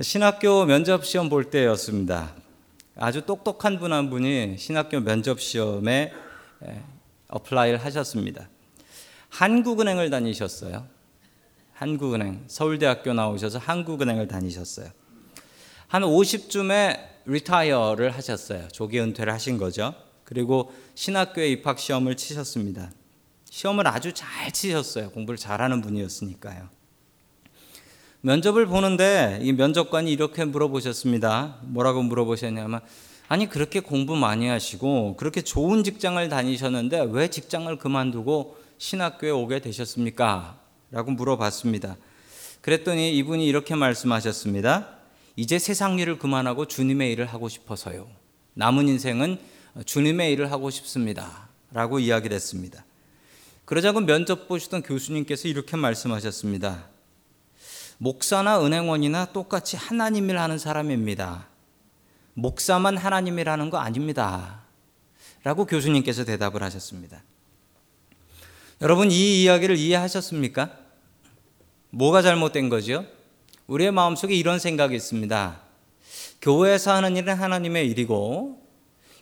신학교 면접 시험 볼 때였습니다. 아주 똑똑한 분 한 분이 신학교 면접 시험에 apply를 하셨습니다. 한국은행을 다니셨어요. 한국은행 서울대학교 나오셔서 한국은행을 다니셨어요. 한 50쯤에 retire를 하셨어요. 조기 은퇴를 하신 거죠. 그리고 신학교에 입학 시험을 치셨습니다. 시험을 아주 잘 치셨어요. 공부를 잘하는 분이었으니까요. 면접을 보는데 이 면접관이 이렇게 물어보셨습니다. 뭐라고 물어보셨냐면 아니 그렇게 공부 많이 하시고 그렇게 좋은 직장을 다니셨는데 왜 직장을 그만두고 신학교에 오게 되셨습니까? 라고 물어봤습니다. 그랬더니 이분이 이렇게 말씀하셨습니다. 이제 세상 일을 그만하고 주님의 일을 하고 싶어서요. 남은 인생은 주님의 일을 하고 싶습니다. 라고 이야기를 했습니다. 그러자고 면접 보시던 교수님께서 이렇게 말씀하셨습니다. 목사나 은행원이나 똑같이 하나님 일 하는 사람입니다. 목사만 하나님 일하는 거 아닙니다. 라고 교수님께서 대답을 하셨습니다. 여러분 이 이야기를 이해하셨습니까? 뭐가 잘못된 거죠? 우리의 마음속에 이런 생각이 있습니다. 교회에서 하는 일은 하나님의 일이고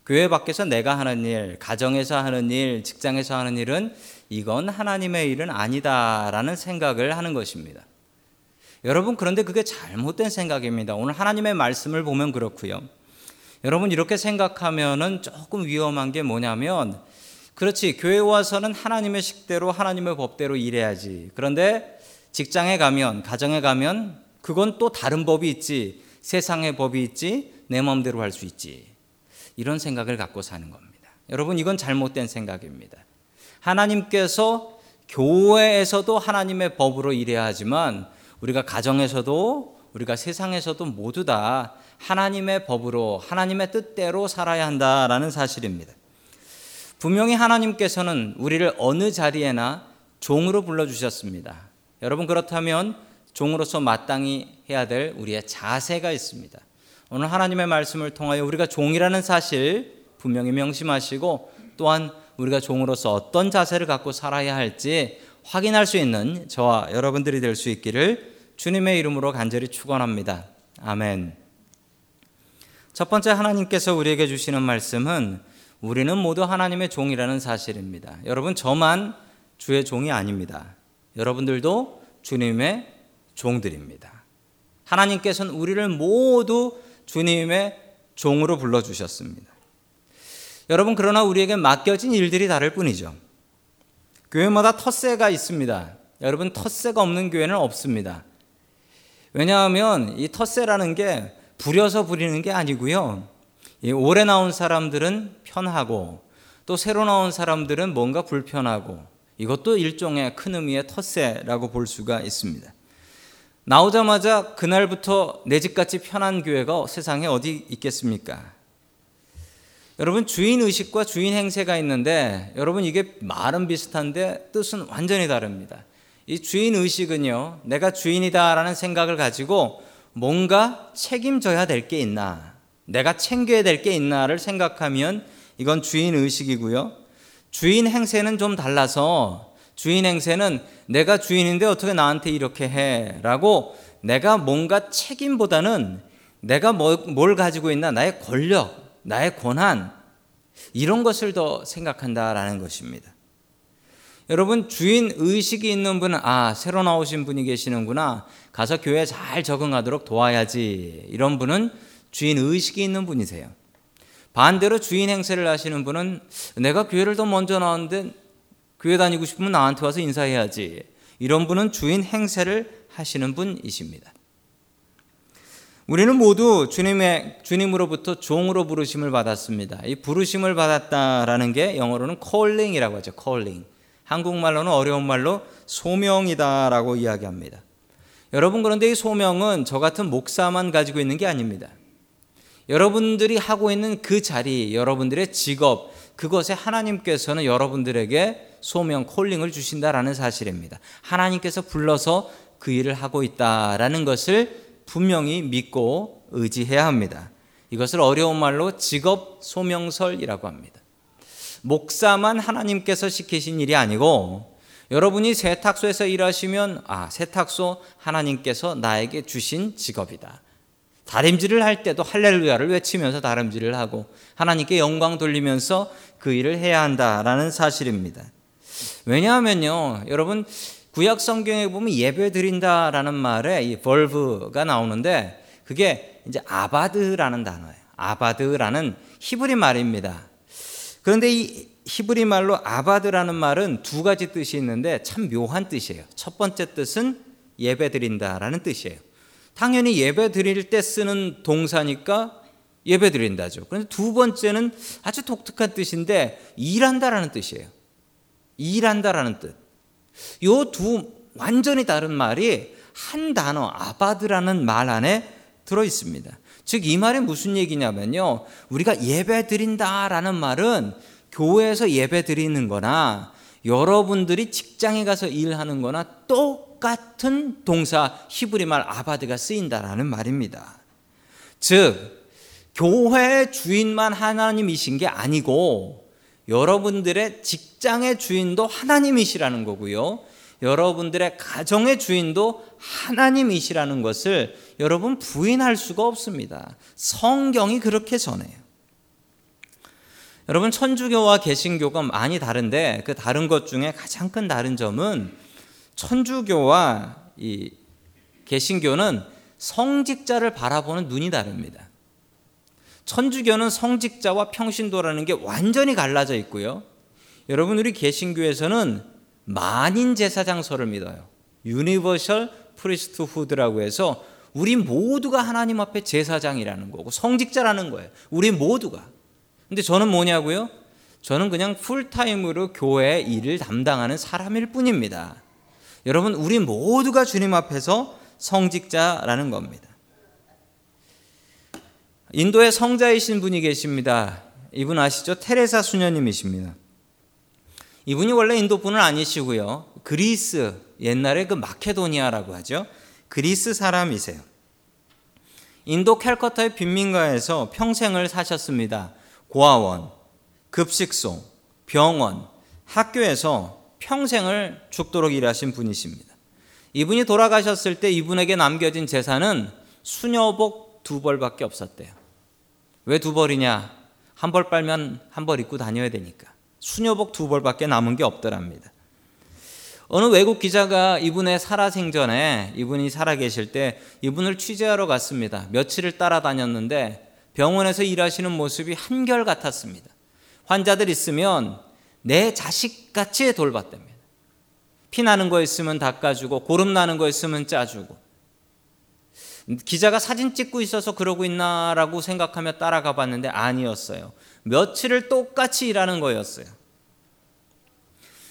교회 밖에서 내가 하는 일, 가정에서 하는 일, 직장에서 하는 일은 이건 하나님의 일은 아니다라는 생각을 하는 것입니다. 여러분 그런데 그게 잘못된 생각입니다. 오늘 하나님의 말씀을 보면 그렇고요. 여러분 이렇게 생각하면은 조금 위험한 게 뭐냐면 그렇지. 교회 와서는 하나님의 식대로 하나님의 법대로 일해야지. 그런데 직장에 가면, 가정에 가면 그건 또 다른 법이 있지. 세상의 법이 있지. 내 마음대로 할 수 있지. 이런 생각을 갖고 사는 겁니다. 여러분, 이건 잘못된 생각입니다. 하나님께서 교회에서도 하나님의 법으로 일해야 하지만 우리가 가정에서도 우리가 세상에서도 모두 다 하나님의 법으로 하나님의 뜻대로 살아야 한다라는 사실입니다. 분명히 하나님께서는 우리를 어느 자리에나 종으로 불러 주셨습니다. 여러분, 그렇다면 종으로서 마땅히 해야 될 우리의 자세가 있습니다. 오늘 하나님의 말씀을 통하여 우리가 종이라는 사실 분명히 명심하시고 또한 우리가 종으로서 어떤 자세를 갖고 살아야 할지 확인할 수 있는 저와 여러분들이 될 수 있기를 주님의 이름으로 간절히 축원합니다. 아멘. 첫 번째 하나님께서 우리에게 주시는 말씀은 우리는 모두 하나님의 종이라는 사실입니다. 여러분, 저만 주의 종이 아닙니다. 여러분들도 주님의 종들입니다. 하나님께서는 우리를 모두 주님의 종으로 불러 주셨습니다. 여러분, 그러나 우리에게 맡겨진 일들이 다를 뿐이죠. 교회마다 텃세가 있습니다. 여러분, 텃세가 없는 교회는 없습니다. 왜냐하면 이 텃세라는 게 부려서 부리는 게 아니고요. 오래 나온 사람들은 편하고 또 새로 나온 사람들은 뭔가 불편하고 이것도 일종의 큰 의미의 텃세라고 볼 수가 있습니다. 나오자마자 그날부터 내 집같이 편한 교회가 세상에 어디 있겠습니까? 여러분 주인 의식과 주인 행세가 있는데 여러분 이게 말은 비슷한데 뜻은 완전히 다릅니다. 이 주인 의식은요, 내가 주인이다라는 생각을 가지고 뭔가 책임져야 될 게 있나, 내가 챙겨야 될 게 있나를 생각하면 이건 주인 의식이고요. 주인 행세는 좀 달라서 주인 행세는 내가 주인인데 어떻게 나한테 이렇게 해? 라고 내가 뭔가 책임보다는 내가 뭐, 뭘 가지고 있나? 나의 권력, 나의 권한, 이런 것을 더 생각한다라는 것입니다. 여러분, 주인 의식이 있는 분은, 아, 새로 나오신 분이 계시는구나. 가서 교회 잘 적응하도록 도와야지. 이런 분은 주인 의식이 있는 분이세요. 반대로 주인 행세를 하시는 분은 내가 교회를 더 먼저 나왔는데 교회 다니고 싶으면 나한테 와서 인사해야지. 이런 분은 주인 행세를 하시는 분이십니다. 우리는 모두 주님의 주님으로부터 종으로 부르심을 받았습니다. 이 부르심을 받았다라는 게 영어로는 calling이라고 하죠. calling. 한국말로는 어려운 말로 소명이다라고 이야기합니다. 여러분 그런데 이 소명은 저 같은 목사만 가지고 있는 게 아닙니다. 여러분들이 하고 있는 그 자리, 여러분들의 직업, 그것에 하나님께서는 여러분들에게 소명, 콜링을 주신다라는 사실입니다. 하나님께서 불러서 그 일을 하고 있다라는 것을 분명히 믿고 의지해야 합니다. 이것을 어려운 말로 직업 소명설이라고 합니다. 목사만 하나님께서 시키신 일이 아니고 여러분이 세탁소에서 일하시면 아, 세탁소 하나님께서 나에게 주신 직업이다. 다림질을 할 때도 할렐루야를 외치면서 다림질을 하고 하나님께 영광 돌리면서 그 일을 해야 한다라는 사실입니다. 왜냐하면요, 여러분 구약 성경에 보면 예배 드린다라는 말에 이 벌브가 나오는데 그게 이제 아바드라는 단어예요. 아바드라는 히브리 말입니다. 그런데 이 히브리 말로 아바드라는 말은 두 가지 뜻이 있는데 참 묘한 뜻이에요. 첫 번째 뜻은 예배 드린다라는 뜻이에요. 당연히 예배 드릴 때 쓰는 동사니까 예배 드린다죠. 그런데 두 번째는 아주 독특한 뜻인데 일한다라는 뜻이에요. 일한다라는 뜻. 요 두 완전히 다른 말이 한 단어 아바드라는 말 안에 들어 있습니다. 즉 이 말이 무슨 얘기냐면요. 우리가 예배 드린다라는 말은 교회에서 예배 드리는 거나 여러분들이 직장에 가서 일하는 거나 똑같은 동사 히브리 말 아바드가 쓰인다라는 말입니다. 즉 교회의 주인만 하나님이신 게 아니고 여러분들의 직장의 주인도 하나님이시라는 거고요. 여러분들의 가정의 주인도 하나님이시라는 것을 여러분 부인할 수가 없습니다. 성경이 그렇게 전해요. 여러분 천주교와 개신교가 많이 다른데 그 다른 것 중에 가장 큰 다른 점은 천주교와 이 개신교는 성직자를 바라보는 눈이 다릅니다. 천주교는 성직자와 평신도라는 게 완전히 갈라져 있고요. 여러분 우리 개신교에서는 만인 제사장설을 믿어요. universal priesthood라고 해서 우리 모두가 하나님 앞에 제사장이라는 거고 성직자라는 거예요. 우리 모두가. 근데 저는 뭐냐고요? 저는 그냥 풀타임으로 교회 일을 담당하는 사람일 뿐입니다. 여러분, 우리 모두가 주님 앞에서 성직자라는 겁니다. 인도의 성자이신 분이 계십니다. 이분 아시죠? 테레사 수녀님이십니다. 이분이 원래 인도 분은 아니시고요. 그리스, 옛날에 그 마케도니아라고 하죠. 그리스 사람이세요. 인도 캘커타의 빈민가에서 평생을 사셨습니다. 고아원, 급식소, 병원, 학교에서 평생을 죽도록 일하신 분이십니다. 이분이 돌아가셨을 때 이분에게 남겨진 재산은 수녀복 두 벌밖에 없었대요. 왜 두 벌이냐? 한 벌 빨면 한 벌 입고 다녀야 되니까. 수녀복 두 벌밖에 남은 게 없더랍니다. 어느 외국 기자가 이분의 살아생전에 이분이 살아계실 때 이분을 취재하러 갔습니다. 며칠을 따라다녔는데 병원에서 일하시는 모습이 한결 같았습니다. 환자들 있으면 내 자식같이 돌봤답니다. 피 나는 거 있으면 닦아주고 고름 나는 거 있으면 짜주고 기자가 사진 찍고 있어서 그러고 있나라고 생각하며 따라가 봤는데 아니었어요. 며칠을 똑같이 일하는 거였어요.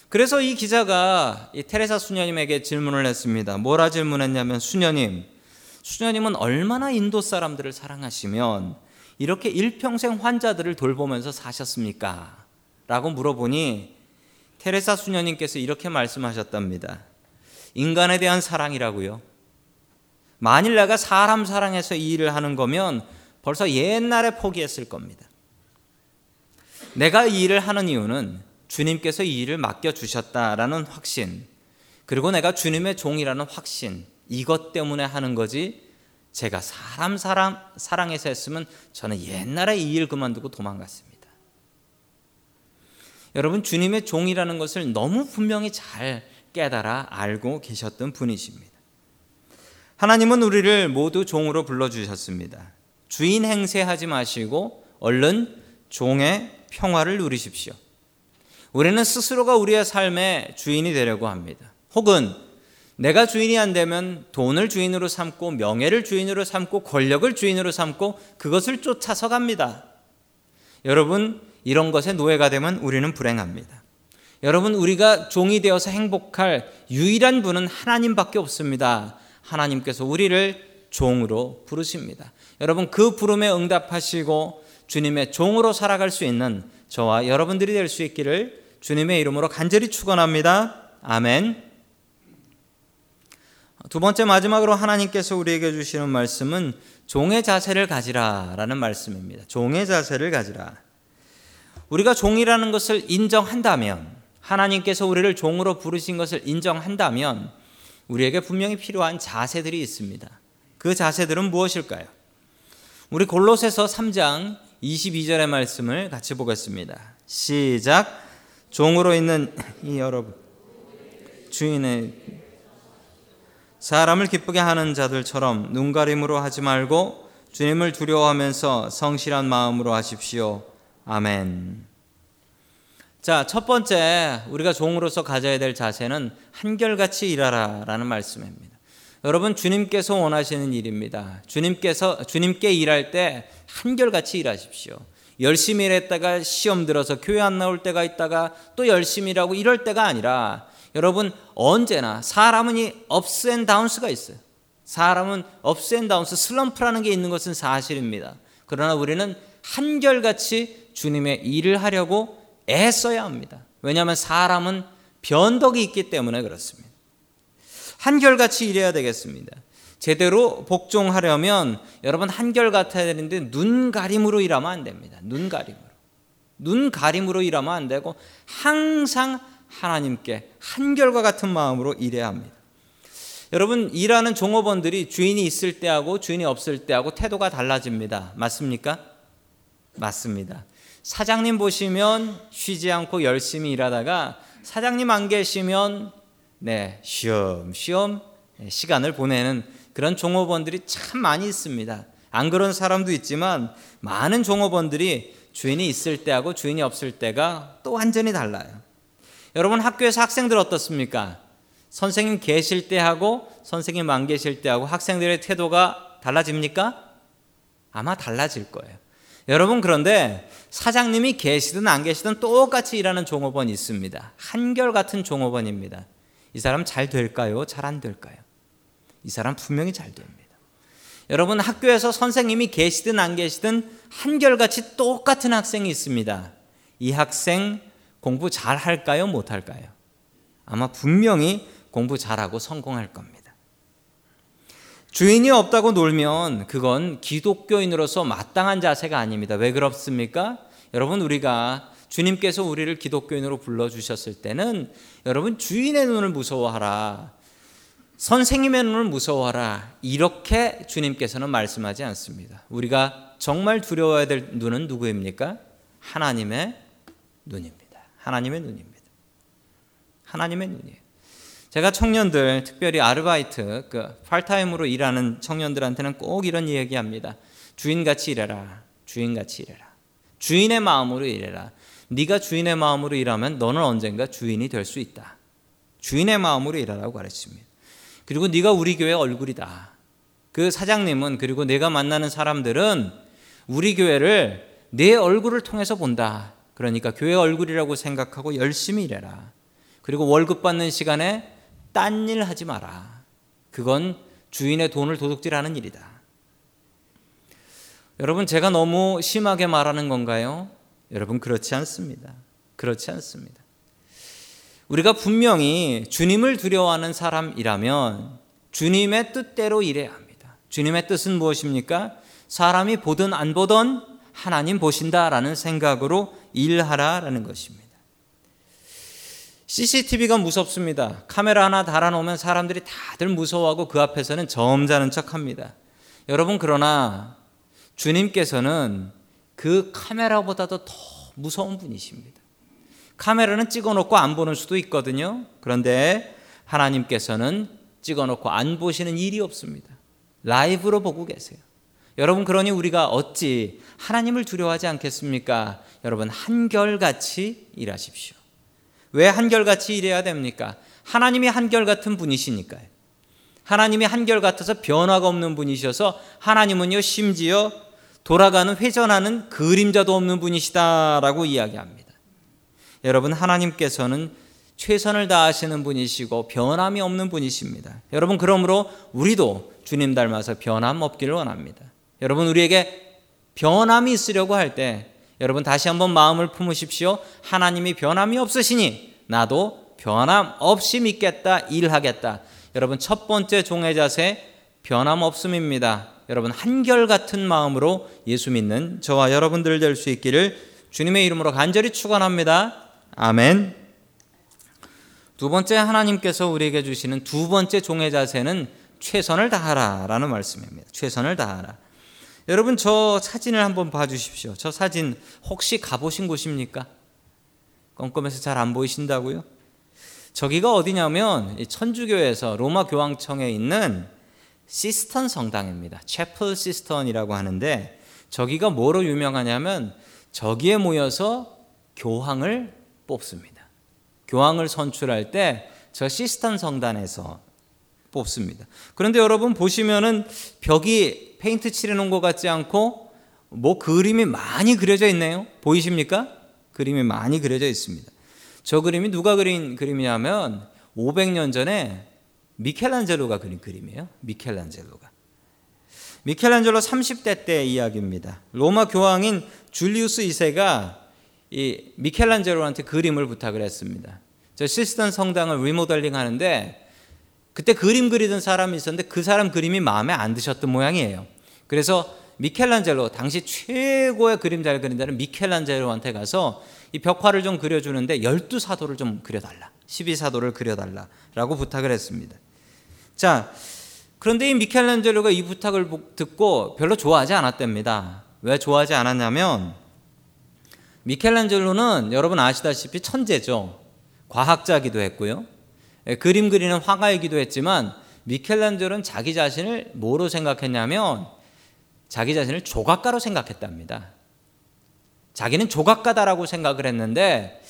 그래서 이 기자가 이 테레사 수녀님에게 질문을 했습니다. 뭐라 질문했냐면 수녀님, 수녀님은 얼마나 인도 사람들을 사랑하시면 이렇게 일평생 환자들을 돌보면서 사셨습니까? 라고 물어보니 테레사 수녀님께서 이렇게 말씀하셨답니다. 인간에 대한 사랑이라고요. 만일 내가 사람 사랑해서 이 일을 하는 거면 벌써 옛날에 포기했을 겁니다. 내가 이 일을 하는 이유는 주님께서 이 일을 맡겨주셨다라는 확신, 그리고 내가 주님의 종이라는 확신, 이것 때문에 하는 거지 제가 사람 사람 사랑해서 했으면 저는 옛날에 이 일 그만두고 도망갔습니다. 여러분 주님의 종이라는 것을 너무 분명히 잘 깨달아 알고 계셨던 분이십니다. 하나님은 우리를 모두 종으로 불러 주셨습니다. 주인 행세하지 마시고 얼른 종의 평화를 누리십시오. 우리는 스스로가 우리의 삶의 주인이 되려고 합니다. 혹은 내가 주인이 안 되면 돈을 주인으로 삼고 명예를 주인으로 삼고 권력을 주인으로 삼고 그것을 쫓아서 갑니다. 여러분, 이런 것에 노예가 되면 우리는 불행합니다. 여러분, 우리가 종이 되어서 행복할 유일한 분은 하나님밖에 없습니다. 하나님께서 우리를 종으로 부르십니다. 여러분, 그 부름에 응답하시고 주님의 종으로 살아갈 수 있는 저와 여러분들이 될 수 있기를 주님의 이름으로 간절히 축원합니다. 아멘. 두 번째 마지막으로 하나님께서 우리에게 주시는 말씀은 종의 자세를 가지라라는 말씀입니다. 종의 자세를 가지라. 우리가 종이라는 것을 인정한다면 하나님께서 우리를 종으로 부르신 것을 인정한다면 우리에게 분명히 필요한 자세들이 있습니다. 그 자세들은 무엇일까요? 우리 골로새서 3장 22절의 말씀을 같이 보겠습니다. 시작. 종으로 있는 이 여러분 주인의 사람을 기쁘게 하는 자들처럼 눈가림으로 하지 말고 주님을 두려워하면서 성실한 마음으로 하십시오. 아멘. 자, 첫 번째 우리가 종으로서 가져야 될 자세는 한결같이 일하라라는 말씀입니다. 여러분 주님께서 원하시는 일입니다. 주님께서 주님께 일할 때 한결같이 일하십시오. 열심히 일했다가 시험 들어서 교회 안 나올 때가 있다가 또 열심히 일하고 이럴 때가 아니라 여러분 언제나 사람은 이 ups and downs가 있어요. 사람은 ups and downs 슬럼프라는 게 있는 것은 사실입니다. 그러나 우리는 한결같이 주님의 일을 하려고 애써야 합니다. 왜냐하면 사람은 변덕이 있기 때문에 그렇습니다. 한결같이 일해야 되겠습니다. 제대로 복종하려면 여러분 한결같아야 되는데 눈 가림으로 일하면 안 됩니다. 눈 가림으로. 눈 가림으로 일하면 안 되고 항상 하나님께 한결과 같은 마음으로 일해야 합니다. 여러분 일하는 종업원들이 주인이 있을 때하고 주인이 없을 때하고 태도가 달라집니다. 맞습니까? 맞습니다. 사장님 보시면 쉬지 않고 열심히 일하다가 사장님 안 계시면 네, 쉬엄쉬엄 시간을 보내는 그런 종업원들이 참 많이 있습니다. 안 그런 사람도 있지만 많은 종업원들이 주인이 있을 때하고 주인이 없을 때가 또 완전히 달라요. 여러분 학교에서 학생들 어떻습니까? 선생님 계실 때하고 선생님 안 계실 때하고 학생들의 태도가 달라집니까? 아마 달라질 거예요. 여러분 그런데 사장님이 계시든 안 계시든 똑같이 일하는 종업원이 있습니다. 한결같은 종업원입니다. 이 사람 잘 될까요? 잘 안 될까요? 이 사람 분명히 잘 됩니다. 여러분 학교에서 선생님이 계시든 안 계시든 한결같이 똑같은 학생이 있습니다. 이 학생 공부 잘 할까요? 못 할까요? 아마 분명히 공부 잘하고 성공할 겁니다. 주인이 없다고 놀면 그건 기독교인으로서 마땅한 자세가 아닙니다. 왜 그렇습니까? 여러분 우리가 주님께서 우리를 기독교인으로 불러 주셨을 때는 여러분 주인의 눈을 무서워하라. 선생님의 눈을 무서워하라. 이렇게 주님께서는 말씀하지 않습니다. 우리가 정말 두려워야 될 눈은 누구입니까? 하나님의 눈입니다. 하나님의 눈입니다. 하나님의 눈이에요. 제가 청년들, 특별히 아르바이트, 그 팔타임으로 일하는 청년들한테는 꼭 이런 이야기합니다. 주인같이 일해라. 주인같이 일해라. 주인의 마음으로 일해라. 네가 주인의 마음으로 일하면 너는 언젠가 주인이 될 수 있다. 주인의 마음으로 일하라고 가르칩니다. 그리고 네가 우리 교회 얼굴이다. 그 사장님은 그리고 내가 만나는 사람들은 우리 교회를 내 얼굴을 통해서 본다. 그러니까 교회 얼굴이라고 생각하고 열심히 일해라. 그리고 월급 받는 시간에 딴 일 하지 마라. 그건 주인의 돈을 도둑질하는 일이다. 여러분 제가 너무 심하게 말하는 건가요? 여러분 그렇지 않습니다. 그렇지 않습니다. 우리가 분명히 주님을 두려워하는 사람이라면 주님의 뜻대로 일해야 합니다. 주님의 뜻은 무엇입니까? 사람이 보든 안 보든 하나님 보신다라는 생각으로 일하라라는 것입니다. CCTV가 무섭습니다. 카메라 하나 달아놓으면 사람들이 다들 무서워하고 그 앞에서는 점잖은 척 합니다. 여러분, 그러나 주님께서는 그 카메라보다도 더 무서운 분이십니다. 카메라는 찍어놓고 안 보는 수도 있거든요. 그런데 하나님께서는 찍어놓고 안 보시는 일이 없습니다. 라이브로 보고 계세요. 여러분 그러니 우리가 어찌 하나님을 두려워하지 않겠습니까? 여러분 한결같이 일하십시오. 왜 한결같이 일해야 됩니까? 하나님이 한결같은 분이시니까요. 하나님이 한결같아서 변화가 없는 분이셔서 하나님은요 심지어 돌아가는 회전하는 그림자도 없는 분이시다라고 이야기합니다. 여러분 하나님께서는 최선을 다하시는 분이시고 변함이 없는 분이십니다. 여러분 그러므로 우리도 주님 닮아서 변함 없기를 원합니다. 여러분 우리에게 변함이 있으려고 할 때 여러분 다시 한번 마음을 품으십시오. 하나님이 변함이 없으시니 나도 변함 없이 믿겠다, 일하겠다. 여러분 첫 번째 종의 자세 변함 없음입니다. 여러분 한결같은 마음으로 예수 믿는 저와 여러분들 될 수 있기를 주님의 이름으로 간절히 축원합니다. 아멘. 두 번째 하나님께서 우리에게 주시는 두 번째 종의 자세는 최선을 다하라라는 말씀입니다. 최선을 다하라. 여러분 저 사진을 한번 봐 주십시오. 저 사진 혹시 가보신 곳입니까? 껌껌해서 잘 안 보이신다고요? 저기가 어디냐면 천주교에서 로마 교황청에 있는 시스턴 성당입니다. Chapel Sistine이라고 하는데 저기가 뭐로 유명하냐면 저기에 모여서 교황을 뽑습니다. 교황을 선출할 때 저 시스턴 성당에서 뽑습니다. 그런데 여러분 보시면은 벽이 페인트 칠해 놓은 것 같지 않고 뭐 그림이 많이 그려져 있네요. 보이십니까? 그림이 많이 그려져 있습니다. 저 그림이 누가 그린 그림이냐면 500년 전에 미켈란젤로가 그린 그림이에요. 미켈란젤로가. 미켈란젤로 30대 때 이야기입니다. 로마 교황인 줄리우스 2세가 이 미켈란젤로한테 그림을 부탁을 했습니다. 저 시스턴 성당을 리모델링 하는데 그때 그림 그리던 사람이 있었는데 그 사람 그림이 마음에 안 드셨던 모양이에요. 그래서 미켈란젤로 당시 최고의 그림 잘 그린다는 미켈란젤로한테 가서 이 벽화를 좀 그려주는데 열두 사도를 좀 그려달라. 12사도를 그려달라라고 부탁을 했습니다. 자, 그런데 이 미켈란젤로가 이 부탁을 듣고 별로 좋아하지 않았답니다. 왜 좋아하지 않았냐면 미켈란젤로는 여러분 아시다시피 천재죠. 과학자기도 했고요. 예, 그림 그리는 화가이기도 했지만 미켈란젤로는 자기 자신을 뭐로 생각했냐면 자기 자신을 조각가로 생각했답니다. 자기는 조각가다라고 생각을 했는데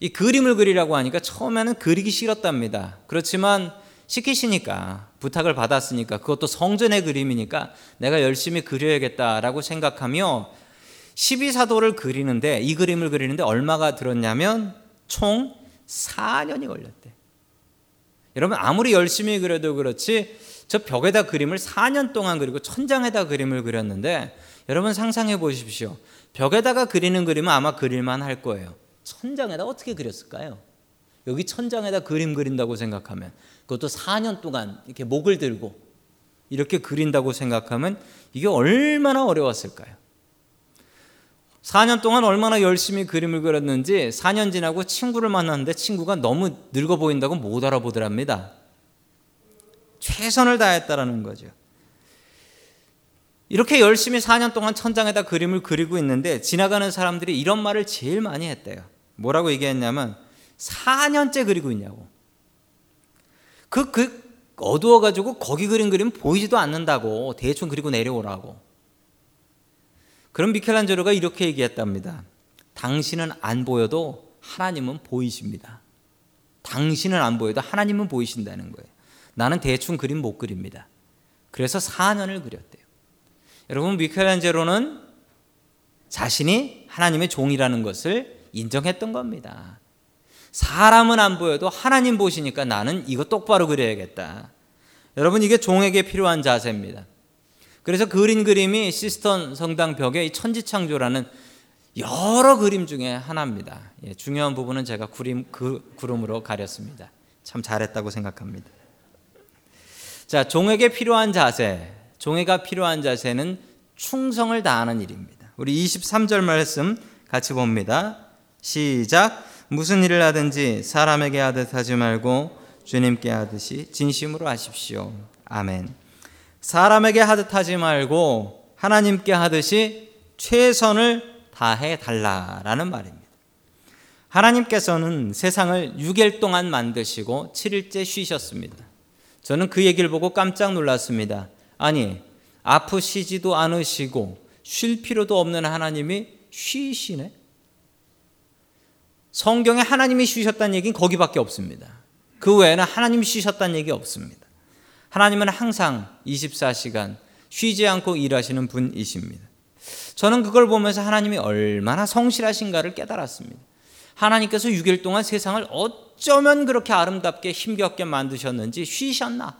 이 그림을 그리라고 하니까 처음에는 그리기 싫었답니다. 그렇지만 시키시니까 부탁을 받았으니까 그것도 성전의 그림이니까 내가 열심히 그려야겠다라고 생각하며 12사도를 그리는데 이 그림을 그리는데 얼마가 들었냐면 총 4년이 걸렸대. 여러분 아무리 열심히 그려도 그렇지 저 벽에다 그림을 4년 동안 그리고 천장에다 그림을 그렸는데 여러분 상상해 보십시오. 벽에다가 그리는 그림은 아마 그릴만 할 거예요. 천장에다 어떻게 그렸을까요? 여기 천장에다 그림 그린다고 생각하면 그것도 4년 동안 이렇게 목을 들고 이렇게 그린다고 생각하면 이게 얼마나 어려웠을까요? 4년 동안 얼마나 열심히 그림을 그렸는지 4년 지나고 친구를 만났는데 친구가 너무 늙어 보인다고 못 알아보더랍니다. 최선을 다했다라는 거죠. 이렇게 열심히 4년 동안 천장에다 그림을 그리고 있는데 지나가는 사람들이 이런 말을 제일 많이 했대요. 뭐라고 얘기했냐면 4년째 그리고 있냐고. 그, 그 어두워가지고 거기 그린 그림 보이지도 않는다고 대충 그리고 내려오라고. 그럼 미켈란젤로가 이렇게 얘기했답니다. 당신은 안 보여도 하나님은 보이십니다. 당신은 안 보여도 하나님은 보이신다는 거예요. 나는 대충 그림 못 그립니다. 그래서 4년을 그렸대요. 여러분 미켈란젤로는 자신이 하나님의 종이라는 것을 인정했던 겁니다. 사람은 안 보여도 하나님 보시니까 나는 이거 똑바로 그려야겠다. 여러분 이게 종에게 필요한 자세입니다. 그래서 그린 그림이 시스턴 성당 벽에 천지창조라는 여러 그림 중에 하나입니다. 예, 중요한 부분은 제가 구름, 그, 구름으로 가렸습니다. 참 잘했다고 생각합니다. 자, 종에게 필요한 자세, 종에가 필요한 자세는 충성을 다하는 일입니다. 우리 23절 말씀 같이 봅니다. 시작. 무슨 일을 하든지 사람에게 하듯 하지 말고 주님께 하듯이 진심으로 하십시오. 아멘. 사람에게 하듯 하지 말고 하나님께 하듯이 최선을 다해 달라라는 말입니다. 하나님께서는 세상을 6일 동안 만드시고 7일째 쉬셨습니다. 저는 그 얘기를 보고 깜짝 놀랐습니다. 아니, 아프시지도 않으시고 쉴 필요도 없는 하나님이 쉬시네? 성경에 하나님이 쉬셨다는 얘기는 거기밖에 없습니다. 그 외에는 하나님이 쉬셨다는 얘기 없습니다. 하나님은 항상 24시간 쉬지 않고 일하시는 분이십니다. 저는 그걸 보면서 하나님이 얼마나 성실하신가를 깨달았습니다. 하나님께서 6일 동안 세상을 어쩌면 그렇게 아름답게 힘겹게 만드셨는지 쉬셨나?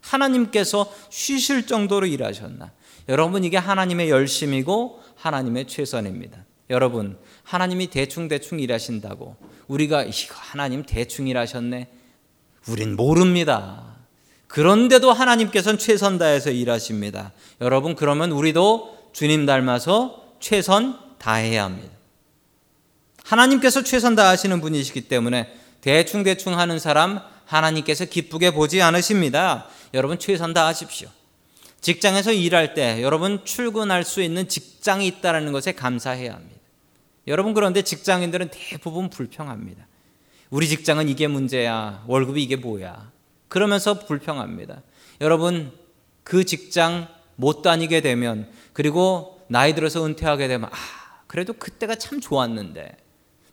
하나님께서 쉬실 정도로 일하셨나? 여러분 이게 하나님의 열심이고 하나님의 최선입니다. 여러분 하나님이 대충 대충 일하신다고 우리가 이거 하나님 대충 일하셨네. 우린 모릅니다. 그런데도 하나님께서는 최선 다해서 일하십니다. 여러분 그러면 우리도 주님 닮아서 최선 다해야 합니다. 하나님께서 최선 다하시는 분이시기 때문에 대충대충 하는 사람 하나님께서 기쁘게 보지 않으십니다. 여러분 최선 다하십시오. 직장에서 일할 때 여러분 출근할 수 있는 직장이 있다는 것에 감사해야 합니다. 여러분 그런데 직장인들은 대부분 불평합니다. 우리 직장은 이게 문제야. 월급이 이게 뭐야. 그러면서 불평합니다. 여러분 그 직장 못 다니게 되면 그리고 나이 들어서 은퇴하게 되면 아 그래도 그때가 참 좋았는데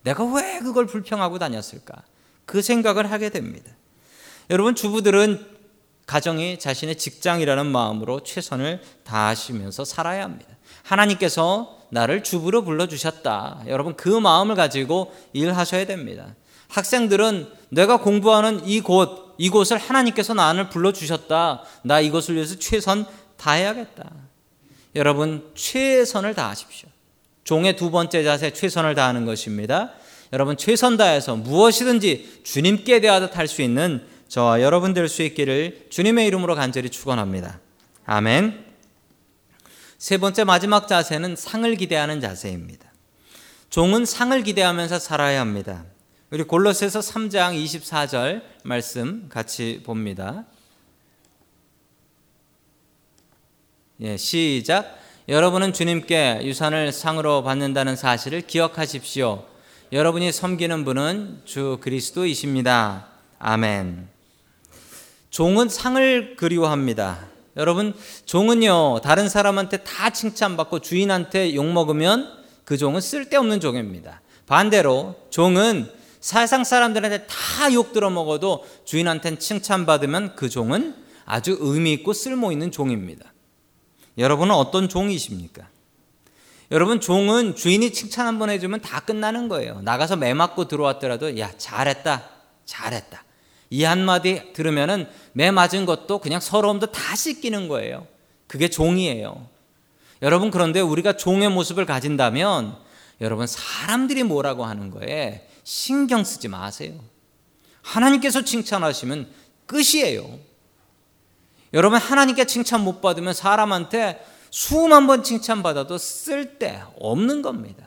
내가 왜 그걸 불평하고 다녔을까 그 생각을 하게 됩니다. 여러분 주부들은 가정이 자신의 직장이라는 마음으로 최선을 다하시면서 살아야 합니다. 하나님께서 나를 주부로 불러주셨다. 여러분 그 마음을 가지고 일하셔야 됩니다. 학생들은 내가 공부하는 이곳, 이곳을 하나님께서 나를 불러주셨다. 나 이것을 위해서 최선 다해야겠다. 여러분 최선을 다하십시오. 종의 두 번째 자세 최선을 다하는 것입니다. 여러분 최선 다해서 무엇이든지 주님께 대하듯 할 수 있는 저와 여러분 될 수 있기를 주님의 이름으로 간절히 축원합니다. 아멘. 세 번째 마지막 자세는 상을 기대하는 자세입니다. 종은 상을 기대하면서 살아야 합니다. 우리 골로새서 3장 24절 말씀 같이 봅니다. 예, 시작. 여러분은 주님께 유산을 상으로 받는다는 사실을 기억하십시오. 여러분이 섬기는 분은 주 그리스도이십니다. 아멘. 종은 상을 그리워합니다. 여러분, 종은요, 다른 사람한테 다 칭찬받고 주인한테 욕먹으면 그 종은 쓸데없는 종입니다. 반대로 종은 세상 사람들한테 다 욕 들어먹어도 주인한테는 칭찬받으면 그 종은 아주 의미 있고 쓸모 있는 종입니다. 여러분은 어떤 종이십니까? 여러분 종은 주인이 칭찬 한 번 해주면 다 끝나는 거예요. 나가서 매 맞고 들어왔더라도 야 잘했다, 잘했다. 이 한마디 들으면은 매 맞은 것도 그냥 서러움도 다 씻기는 거예요. 그게 종이에요. 여러분 그런데 우리가 종의 모습을 가진다면 여러분 사람들이 뭐라고 하는 거에 신경 쓰지 마세요. 하나님께서 칭찬하시면 끝이에요. 여러분 하나님께 칭찬 못 받으면 사람한테 수만 번 칭찬받아도 쓸데 없는 겁니다.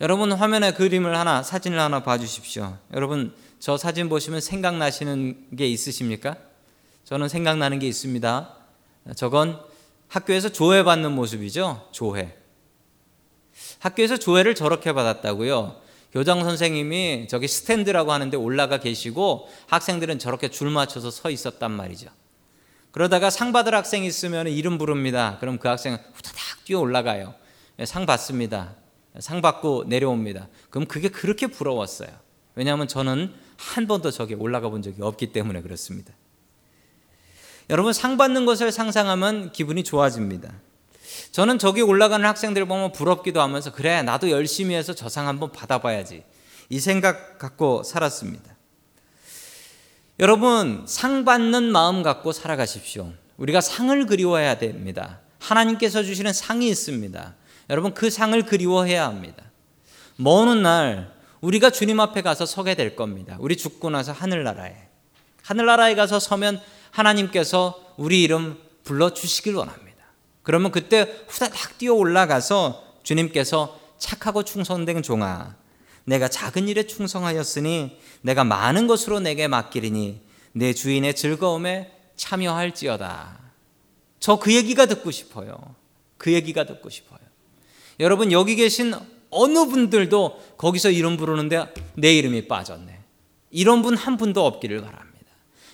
여러분 화면에 그림을 하나 사진을 하나 봐 주십시오. 여러분 저 사진 보시면 생각나시는 게 있으십니까? 저는 생각나는 게 있습니다. 저건 학교에서 조회받는 모습이죠. 조회. 학교에서 조회를 저렇게 받았다고요. 교장 선생님이 저기 스탠드라고 하는데 올라가 계시고 학생들은 저렇게 줄 맞춰서 서 있었단 말이죠. 그러다가 상 받을 학생이 있으면 이름 부릅니다. 그럼 그 학생은 후다닥 뛰어 올라가요. 예, 상 받습니다. 상 받고 내려옵니다. 그럼 그게 그렇게 부러웠어요. 왜냐하면 저는 한 번도 저기 올라가 본 적이 없기 때문에 그렇습니다. 여러분 상 받는 것을 상상하면 기분이 좋아집니다. 저는 저기 올라가는 학생들 보면 부럽기도 하면서 그래 나도 열심히 해서 저 상 한번 받아봐야지 이 생각 갖고 살았습니다. 여러분 상 받는 마음 갖고 살아가십시오. 우리가 상을 그리워해야 됩니다. 하나님께서 주시는 상이 있습니다. 여러분 그 상을 그리워해야 합니다. 먼 훗날 우리가 주님 앞에 가서 서게 될 겁니다. 우리 죽고 나서 하늘나라에 하늘나라에 가서 서면 하나님께서 우리 이름 불러 주시길 원합니다. 그러면 그때 후다닥 뛰어 올라가서 주님께서 착하고 충성된 종아, 내가 작은 일에 충성하였으니 내가 많은 것으로 내게 맡기리니 내 주인의 즐거움에 참여할지어다. 저 그 얘기가 듣고 싶어요. 그 얘기가 듣고 싶어요. 여러분 여기 계신 어느 분들도 거기서 이름 부르는데 내 이름이 빠졌네. 이런 분 한 분도 없기를 바랍니다.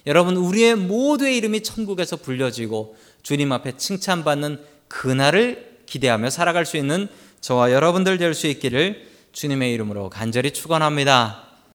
여러분 우리의 모두의 이름이 천국에서 불려지고 주님 앞에 칭찬받는 그날을 기대하며 살아갈 수 있는 저와 여러분들 될 수 있기를 주님의 이름으로 간절히 축원합니다.